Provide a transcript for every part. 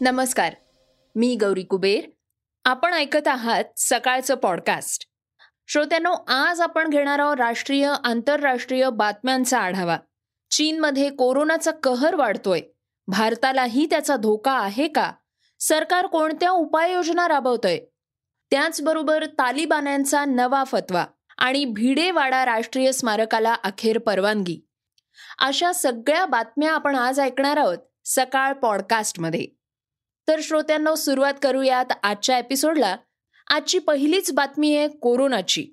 नमस्कार मी गौरी कुबेर. आपण ऐकत आहात सकाळचं पॉडकास्ट श्रोत्यांनो आज आपण घेणार आहोत राष्ट्रीय आंतरराष्ट्रीय बातम्यांचा आढावा. चीनमध्ये कोरोनाचा कहर वाढतोय. भारतालाही त्याचा धोका आहे का? सरकार कोणत्या उपाययोजना राबवतोय? त्याचबरोबर तालिबान्यांचा नवा फतवा आणि भिडेवाडा राष्ट्रीय स्मारकाला अखेर परवानगी. अशा सगळ्या बातम्या आपण आज ऐकणार आहोत सकाळ पॉडकास्टमध्ये तर श्रोत्यांना सुरुवात करूयात आजच्या एपिसोडला आजची पहिलीच बातमी आहे कोरोनाची.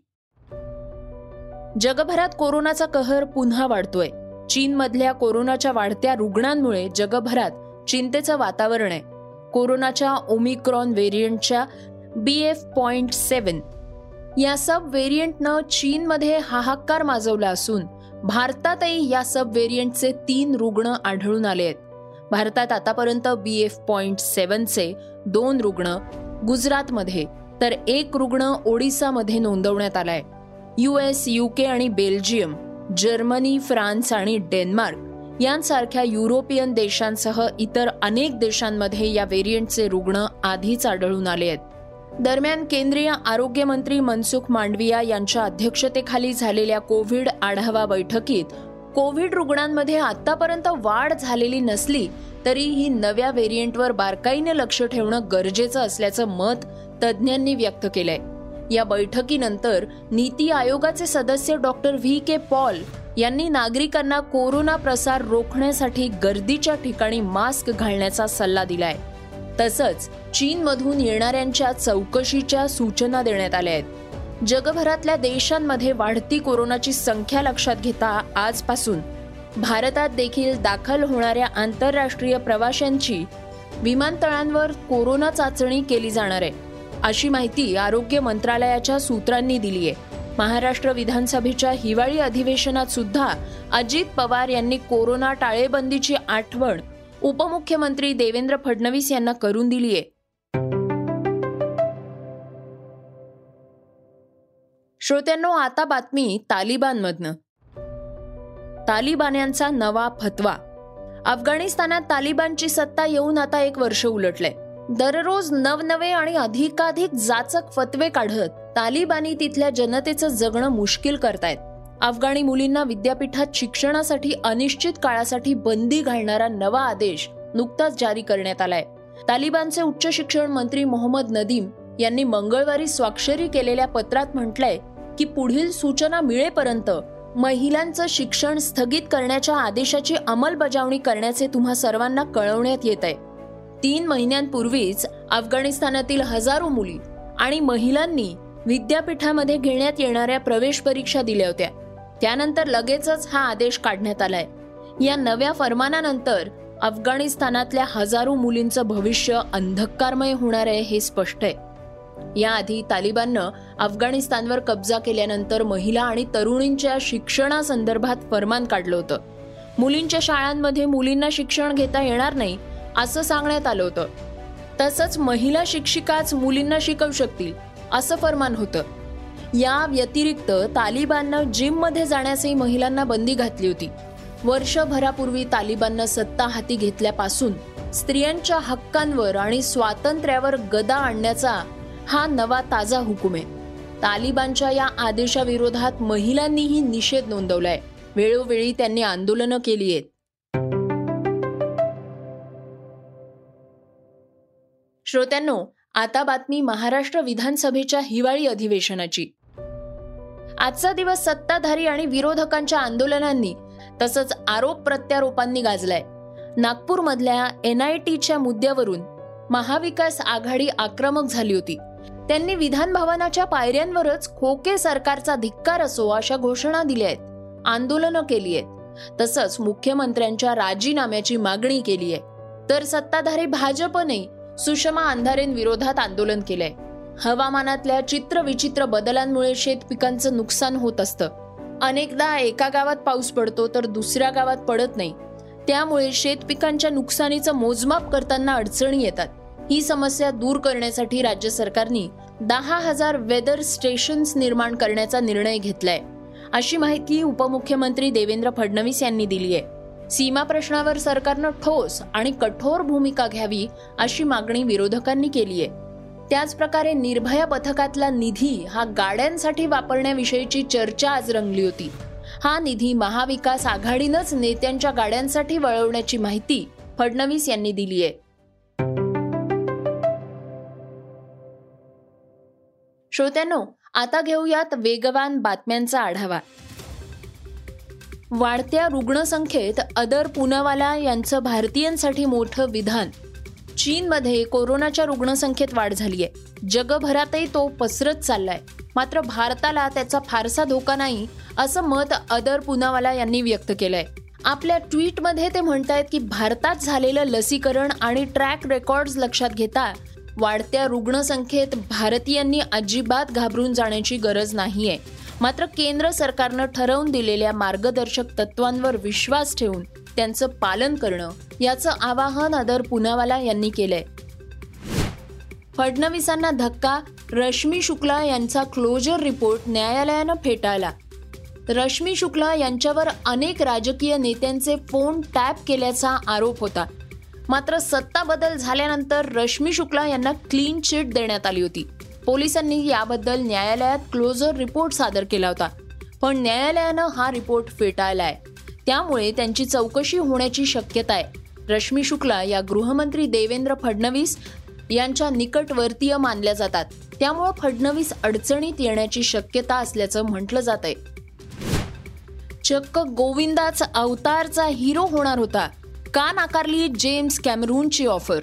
जगभरात कोरोनाचा कहर पुन्हा वाढतोय. चीनमधल्या कोरोनाच्या वाढत्या रुग्णांमुळे जगभरात चिंतेचं वातावरण आहे. कोरोनाच्या ओमिक्रॉन व्हेरियंटच्या बी एफ पॉइंट सेवन या सब व्हेरियंटनं चीनमध्ये हाहाकार माजवला असून भारतातही या सब व्हेरियंटचे तीन रुग्ण आढळून आले आहेत. भारतात आतापर्यंत बी एफ पॉईंट सेवनचे दोन रुग्ण गुजरातमध्ये तर एक रुग्ण ओडिसामध्ये नोंदवण्यात आलाय. यू एस युके आणि बेल्जियम जर्मनी फ्रान्स आणि डेन्मार्क यांसारख्या युरोपियन देशांसह इतर अनेक देशांमध्ये या व्हेरियंटचे रुग्ण आधीच आढळून आले आहेत. दरम्यान केंद्रीय आरोग्य मंत्री मनसुख मांडविया यांच्या अध्यक्षतेखाली झालेल्या कोविड आढावा बैठकीत कोविड रुग्णांमध्ये आतापर्यंत वाढ झालेली नसली तरी ही नव्या व्हेरियंटवर बारकाईने लक्ष ठेवणं गरजेचं असल्याचं मत तज्ज्ञांनी व्यक्त केलंय. या बैठकीनंतर नीती आयोगाचे सदस्य डॉक्टर व्ही. के. पॉल यांनी नागरिकांना कोरोना प्रसार रोखण्यासाठी गर्दीच्या ठिकाणी मास्क घालण्याचा सल्ला दिलाय. तसंच चीनमधून येणाऱ्यांच्या चौकशीच्या सूचना देण्यात आल्या आहेत. जगभरातल्या देशांमध्ये वाढती कोरोनाची संख्या लक्षात घेता आजपासून भारतात देखील दाखल होणाऱ्या आंतरराष्ट्रीय प्रवाशांची विमानतळांवर कोरोना चाचणी केली जाणार आहे. अशी माहिती आरोग्य मंत्रालयाच्या सूत्रांनी दिली आहे महाराष्ट्र विधानसभेच्या हिवाळी अधिवेशनात सुद्धा अजित पवार यांनी कोरोना टाळेबंदीची आठवण उपमुख्यमंत्री देवेंद्र फडणवीस यांना करून दिली आहे श्रोत्यांनो आता बातमी तालिबानमधनं. तालिबान यांचा नवा फतवा. अफगाणिस्तानात तालिबानची सत्ता येऊन आता एक वर्ष उलटलंय. दररोज नवनवे आणि अधिकाधिक जाचक फतवे काढत तालिबानी तिथल्या जनतेचं जगणं मुश्किल करतायत. अफगाणी मुलींना विद्यापीठात शिक्षणासाठी अनिश्चित काळासाठी बंदी घालणारा नवा आदेश नुकताच जारी करण्यात आलाय. तालिबानचे उच्च शिक्षण मंत्री मोहम्मद नदीम यांनी मंगळवारी स्वाक्षरी केलेल्या पत्रात म्हटलंय की पुढील सूचना मिळेपर्यंत महिलांचं शिक्षण स्थगित करण्याच्या आदेशाची अंमलबजावणी करण्याचे तुम्हा सर्वांना कळवण्यात येत आहे. तीन महिन्यांपूर्वीच अफगाणिस्तानातील हजारो मुली आणि महिलांनी विद्यापीठामध्ये घेण्यात येणाऱ्या प्रवेश परीक्षा दिल्या होत्या. त्यानंतर लगेचच हा आदेश काढण्यात आलाय. या नव्या फरमानानंतर अफगाणिस्तानातल्या हजारो मुलींचं भविष्य अंधकारमय होणार आहे हे स्पष्ट आहे. याआधी तालिबाननं अफगाणिस्तानवर कब्जा केल्यानंतर महिला आणि तरुणींच्या शिक्षणासंदर्भात फरमान काढलं होतं. मुलींच्या शाळांमध्ये मुलींना शिक्षण घेता येणार नाही असं सांगण्यात आलं होतं. तसंच महिला शिक्षिकाच मुलींना शिकवू शकतील असं फरमान होतं. या व्यतिरिक्त तालिबाननं जिममध्ये जाण्यासही महिलांना बंदी घातली होती. वर्षभरापूर्वी तालिबाननं सत्ता हाती घेतल्यापासून स्त्रियांच्या हक्कांवर आणि स्वातंत्र्यावर गदा आणण्याचा हा नवा ताजा हुकूम आहे. तालिबानच्या या आदेशाविरोधात महिलांनीही निषेध नोंदवलाय. वेळोवेळी त्यांनी आंदोलनं केली आहेत. श्रोत्यांनो आता बातमी महाराष्ट्र विधानसभेच्या हिवाळी अधिवेशनाची. आजचा दिवस सत्ताधारी आणि विरोधकांच्या आंदोलनांनी तसंच आरोप प्रत्यारोपांनी गाजलाय. नागपूरमधल्या एनआयटीच्या मुद्द्यावरून महाविकास आघाडी आक्रमक झाली होती. त्यांनी विधान भवनाच्या पायऱ्यांवरच खोके सरकारचा धिक्कार असो अशा घोषणा दिल्या आहेत आंदोलनं केली आहेत. तसंच मुख्यमंत्र्यांच्या राजीनाम्याची मागणी केली आहे. तर सत्ताधारी भाजपने सुषमा अंधारेंविरोधात आंदोलन केलंय. हवामानातल्या चित्रविचित्र बदलांमुळे शेत पिकांचं नुकसान होत असतं. अनेकदा एका गावात पाऊस पडतो तर दुसऱ्या गावात पडत नाही. त्यामुळे शेत पिकांच्या नुकसानीचं मोजमाप करताना अडचणी येतात. ही समस्या दूर करण्यासाठी राज्य सरकारने दहा हजार वेदर स्टेशन्स निर्माण करण्याचा निर्णय घेतलाय. अशी माहिती उपमुख्यमंत्री देवेंद्र फडणवीस यांनी दिली आहे. सीमा प्रश्नावर सरकारनं ठोस आणि कठोर भूमिका घ्यावी अशी मागणी विरोधकांनी केली आहे. त्याचप्रकारे निर्भया पथकातला निधी हा गाड्यांसाठी वापरण्याविषयीची चर्चा आज रंगली होती. हा निधी महाविकास आघाडीनंच नेत्यांच्या गाड्यांसाठी वळवण्याची माहिती फडणवीस यांनी दिली आहे. श्रोत्यांनो आता घेऊयात वेगवान बातम्यांचा आढावा. वाढत्या रुग्णसंख्येत अदर पुनावाला यांचं भारतीयांसाठी मोठं विधान. चीनमध्ये कोरोनाच्या रुग्णसंख्येत वाढ झाली आहे जगभरातही तो पसरत चाललाय. मात्र भारताला त्याचा फारसा धोका नाही असं मत अदर पुनावाला यांनी व्यक्त केलंय. आपल्या ट्विटमध्ये ते म्हणतायत की भारतात झालेलं लसीकरण आणि ट्रॅक रेकॉर्ड्स लक्षात घेता वाढत्या रुग्णसंख्येत भारतीयांनी अजिबात घाबरून जाण्याची गरज नाहीये. मात्र केंद्र सरकारनं ठरवून दिलेल्या मार्गदर्शक तत्वांवर विश्वास ठेवून त्यांचं पालन करणं याचं आवाहन आदर पुनावाला यांनी केलंय. फडणवीसांना धक्का रश्मी शुक्ला यांचा क्लोजर रिपोर्ट न्यायालयानं फेटाळला. रश्मी शुक्ला यांच्यावर अनेक राजकीय नेत्यांचे फोन टॅप केल्याचा आरोप होता. मात्र सत्ता बदल झाल्यानंतर रश्मी शुक्ला यांना क्लीन चिट देण्यात आली होती. पोलिसांनी याबद्दल न्यायालयात क्लोजर रिपोर्ट सादर केला होता. पण न्यायालयानं हा रिपोर्ट फेटाळलाय त्यामुळे त्यांची चौकशी होण्याची शक्यता आहे. रश्मी शुक्ला या गृहमंत्री देवेंद्र फडणवीस यांच्या निकटवर्तीय मानल्या जातात. त्यामुळं फडणवीस अडचणीत येण्याची शक्यता असल्याचं म्हटलं जात आहे चक्क गोविंदाच अवतारचा हिरो होणार होता. का नाकारली जेम्स कॅमरूनची ऑफर.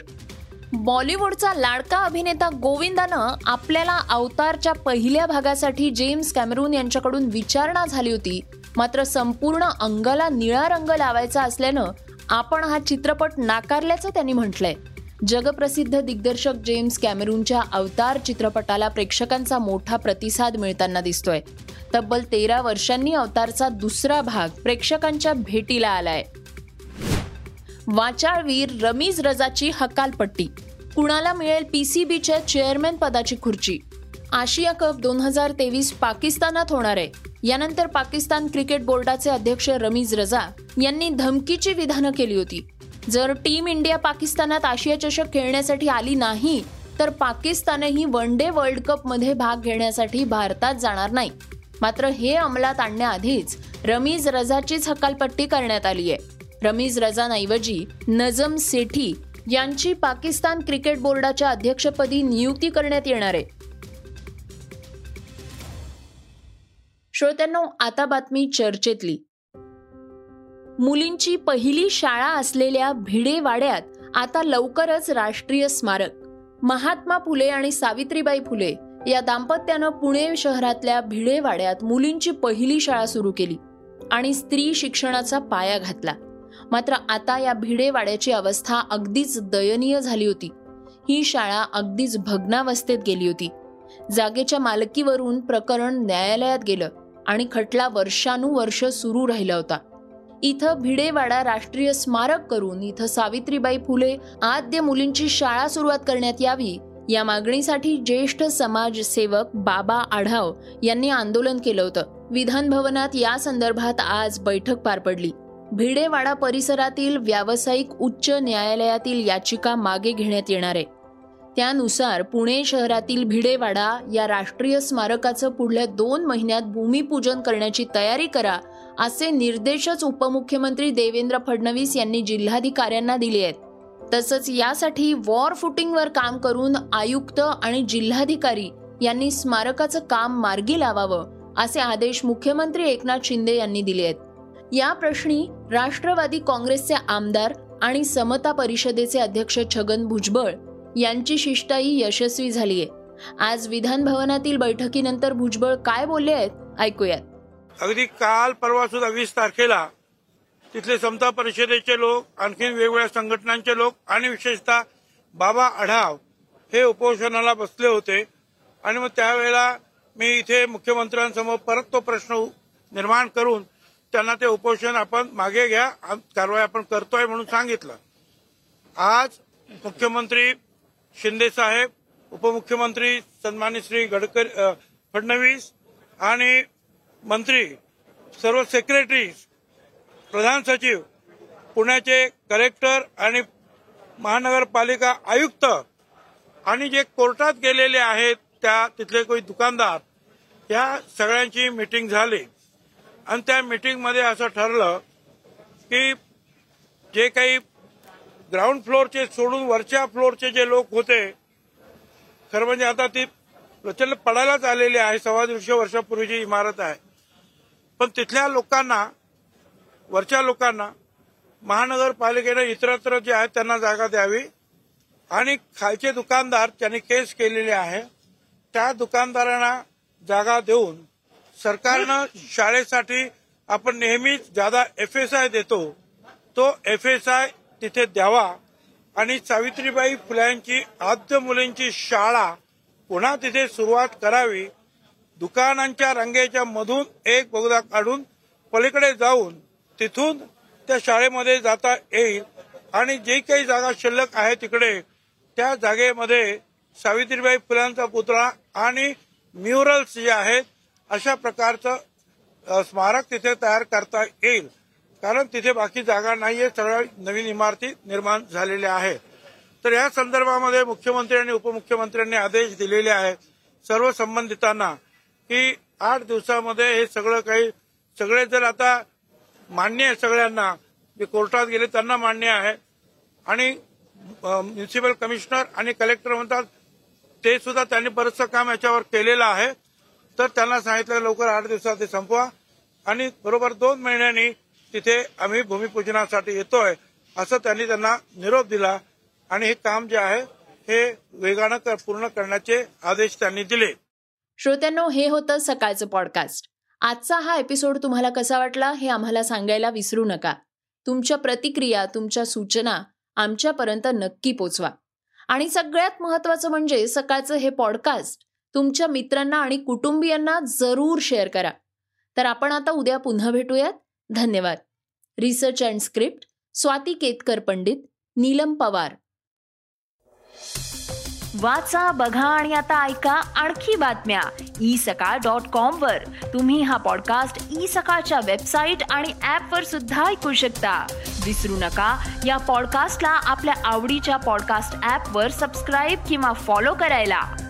बॉलिवूडचा लाडका अभिनेता गोविंदानं आपल्याला अवतारच्या पहिल्या भागासाठी जेम्स कॅमरून यांच्याकडून विचारणा झाली होती. मात्र संपूर्ण अंगाला निळा रंग लावायचा असल्यानं आपण हा चित्रपट नाकारल्याचं त्यांनी म्हटलंय. जगप्रसिद्ध दिग्दर्शक जेम्स कॅमेरूनच्या अवतार चित्रपटाला प्रेक्षकांचा मोठा प्रतिसाद मिळताना दिसतोय. तब्बल तेरा वर्षांनी अवतारचा दुसरा भाग प्रेक्षकांच्या भेटीला आलाय. वाचाळवीर रमीज रजाची हकालपट्टी. कुणाला मिळेल पीसीबीच्या चेअरमॅन पदाची खुर्ची? आशिया कप दोन हजार तेवीस पाकिस्तानात होणार आहे. यानंतर पाकिस्तान क्रिकेट बोर्डाचे अध्यक्ष रमीज रजा यांनी धमकीची विधानं केली होती. जर टीम इंडिया पाकिस्तानात आशिया चषक खेळण्यासाठी आली नाही तर पाकिस्तानही वन डे वर्ल्ड कपमध्ये भाग घेण्यासाठी भारतात जाणार नाही. मात्र हे अंमलात आणण्याआधीच रमीज रजाचीच हकालपट्टी करण्यात आली आहे. रमीज रजानऐवजी नजम सेठी यांची पाकिस्तान क्रिकेट बोर्डाच्या अध्यक्षपदी नियुक्ती करण्यात येणार आहे. श्रोत्यांनो आता बातमी चर्चेतली. मुलींची पहिली शाळा असलेल्या भिडेवाड्यात आता लवकरच राष्ट्रीय स्मारक. महात्मा फुले आणि सावित्रीबाई फुले या दाम्पत्यानं पुणे शहरातल्या भिडेवाड्यात मुलींची पहिली शाळा सुरू केली आणि स्त्री शिक्षणाचा पाया घातला. मात्र आता या भिडेवाड्याची अवस्था अगदीच दयनीय झाली होती. ही शाळा अगदीच भग्नावस्थेत गेली होती. जागेच्या मालकीवरून प्रकरण न्यायालयात गेलं आणि खटला वर्षानुवर्ष सुरू राहिला होता. इथं भिडेवाडा राष्ट्रीय स्मारक करून इथं सावित्रीबाई फुले आद्य मुलींची शाळा सुरुवात करण्यात यावी या मागणीसाठी ज्येष्ठ समाजसेवक बाबा आढाव यांनी आंदोलन केलं होतं. विधान भवनात या संदर्भात आज बैठक पार पडली. भिडेवाडा परिसरातील व्यावसायिक उच्च न्यायालयातील याचिका मागे घेण्यात येणार आहे. त्यानुसार पुणे शहरातील भिडेवाडा या राष्ट्रीय स्मारकाचं पुढल्या दोन महिन्यात भूमिपूजन करण्याची तयारी करा असे निर्देशच उपमुख्यमंत्री देवेंद्र फडणवीस यांनी जिल्हाधिकाऱ्यांना दिले आहेत. तसंच यासाठी वॉर फुटिंगवर काम करून आयुक्त आणि जिल्हाधिकारी यांनी स्मारकाचं काम मार्गी लावावं असे आदेश मुख्यमंत्री एकनाथ शिंदे यांनी दिले आहेत. या प्रश्नी राष्ट्रवादी काँग्रेसचे आमदार आणि समता परिषदेचे अध्यक्ष छगन भुजबळ यांची शिष्टाई यशस्वी झालीय. आज विधान भवनातील बैठकीनंतर भुजबळ काय बोलले आहेत ऐकूयात. अगदी काल परवा सुद्धा वीस तारखेला तिथले समता परिषदेचे लोक आणखीन वेगवेगळ्या संघटनांचे लोक आणि विशेषतः बाबा आढाव हे उपोषणाला बसले होते. आणि मग त्यावेळेला मी इथे मुख्यमंत्र्यांसमोर परत तो प्रश्न निर्माण करून त्यांना ते उपोषण आपण मागे घ्या कारवाई आपण करतोय म्हणून सांगितलं. आज मुख्यमंत्री शिंदे साहेब उपमुख्यमंत्री सन्मान्य श्री गडकरी फडणवीस आणि मंत्री सर्व सेक्रेटरीज प्रधान सचिव पुण्याचे कलेक्टर आणि महानगरपालिका आयुक्त आणि जे कोर्टात गेलेले आहेत त्या तिथले काही दुकानदार या सगळ्यांची मीटिंग झाली. आणि त्या मिटिंगमध्ये असं ठरलं की जे काही ग्राउंड फ्लोअरचे सोडून वरच्या फ्लोअरचे जे लोक होते खरं म्हणजे आता ती प्रचंड पडायलाच आलेली आहे सव्वा दीडशे वर्षापूर्वीची इमारत आहे. पण तिथल्या लोकांना वरच्या लोकांना महानगरपालिकेनं इतरत्र जे आहेत त्यांना जागा द्यावी आणि खालचे दुकानदार त्यांनी केस केलेले आहे त्या दुकानदारांना जागा देऊन सरकारनं शाळेसाठी आपण नेहमीच ज्यादा एफ एस आय देतो तो एफ एस आय तिथे द्यावा. आणि सावित्रीबाई फुल्यांची आद्य मुलींची शाळा पुन्हा तिथे सुरुवात करावी. दुकानांच्या रांगेच्या मधून एक बोगदा काढून पलीकडे जाऊन तिथून त्या शाळेमध्ये जाता येईल. आणि जे काही जागा शिल्लक आहे तिकडे त्या जागेमध्ये सावित्रीबाई फुलांचा पुतळा आणि म्युरल्स जे आहेत अशा प्रकारचं स्मारक तिथे तयार करता येईल. कारण तिथे बाकी जागा नाहीये सगळ्या नवीन इमारती निर्माण झालेल्या आहेत. तर या संदर्भामध्ये मुख्यमंत्री आणि उपमुख्यमंत्र्यांनी आदेश दिलेले आहेत सर्व संबंधितांना की आठ दिवसामध्ये हे सगळं काही सगळे जर आता मान्य आहे सगळ्यांना जे कोर्टात गेले त्यांना मान्य आहे. आणि म्युन्सिपल कमिशनर आणि कलेक्टर म्हणतात ते सुद्धा त्यांनी बरंचसं काम याच्यावर केलेलं आहे. तर त्यांना सांगितलं लवकर आठ दिवसात ते संपवा. आणि बरोबर दोन महिन्यांनी तिथे आम्ही भूमिपूजनासाठी येतोय असं त्यांनी त्यांना निरोप दिला. आणि हे काम जे आहे हे वेगानं पूर्ण करण्याचे आदेश त्यांनी दिले. श्रोत्यांनो हे होतं सकाळचं पॉडकास्ट आजचा हा एपिसोड तुम्हाला कसा वाटला हे आम्हाला सांगायला विसरू नका. तुमच्या प्रतिक्रिया तुमच्या सूचना आमच्यापर्यंत नक्की पोचवा. आणि सगळ्यात महत्वाचं म्हणजे सकाळचं हे पॉडकास्ट तुमच्या मित्रांना आणि कुटुंबियांना जरूर शेअर करा. तर आपण आता उद्या पुन्हा भेटूयात. धन्यवाद. Research and script Swati Ketkar Pandit Neelam Pawar. वाचा बघा आणि आता ऐका आणखी बातम्या. ई सकाळ डॉट कॉम वर. तुम्ही हा पॉडकास्ट ई सकाळच्या वेबसाईट आणि ऍप वर सुद्धा ऐकू शकता. विसरू नका या पॉडकास्टला आपल्या आवडीच्या पॉडकास्ट ऍप वर सबस्क्राईब किंवा फॉलो करायला.